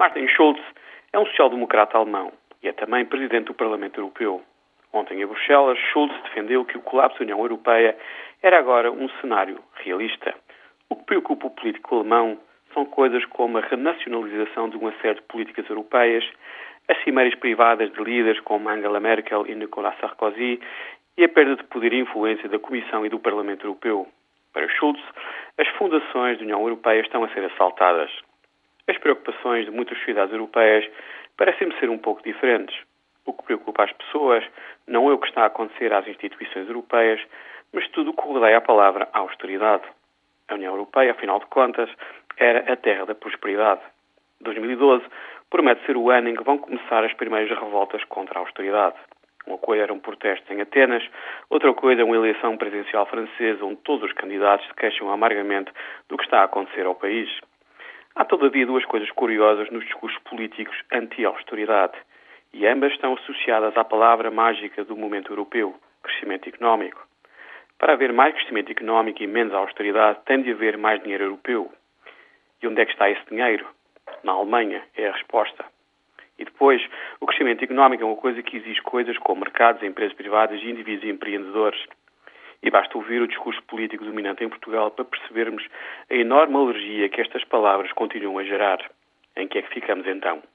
Martin Schulz é um social-democrata alemão e é também presidente do Parlamento Europeu. Ontem em Bruxelas, Schulz defendeu que o colapso da União Europeia era agora um cenário realista. O que preocupa o político alemão são coisas como a renacionalização de uma série de políticas europeias, as cimeiras privadas de líderes como Angela Merkel e Nicolas Sarkozy e a perda de poder e influência da Comissão e do Parlamento Europeu. Para Schulz, as fundações da União Europeia estão a ser assaltadas. As preocupações de muitas sociedades europeias parecem-me ser um pouco diferentes. O que preocupa as pessoas não é o que está a acontecer às instituições europeias, mas tudo o que rodeia a palavra austeridade. A União Europeia, afinal de contas, era a terra da prosperidade. 2012 promete ser o ano em que vão começar as primeiras revoltas contra a austeridade. Uma coisa eram protestos em Atenas, outra coisa uma eleição presidencial francesa onde todos os candidatos se queixam amargamente do que está a acontecer ao país. Há, todavia, duas coisas curiosas nos discursos políticos anti-austeridade, e ambas estão associadas à palavra mágica do momento europeu, crescimento económico. Para haver mais crescimento económico e menos austeridade, tem de haver mais dinheiro europeu. E onde é que está esse dinheiro? Na Alemanha, é a resposta. E depois, o crescimento económico é uma coisa que exige coisas como mercados, empresas privadas e indivíduos e empreendedores. E basta ouvir o discurso político dominante em Portugal para percebermos a enorme alergia que estas palavras continuam a gerar. Em que é que ficamos então?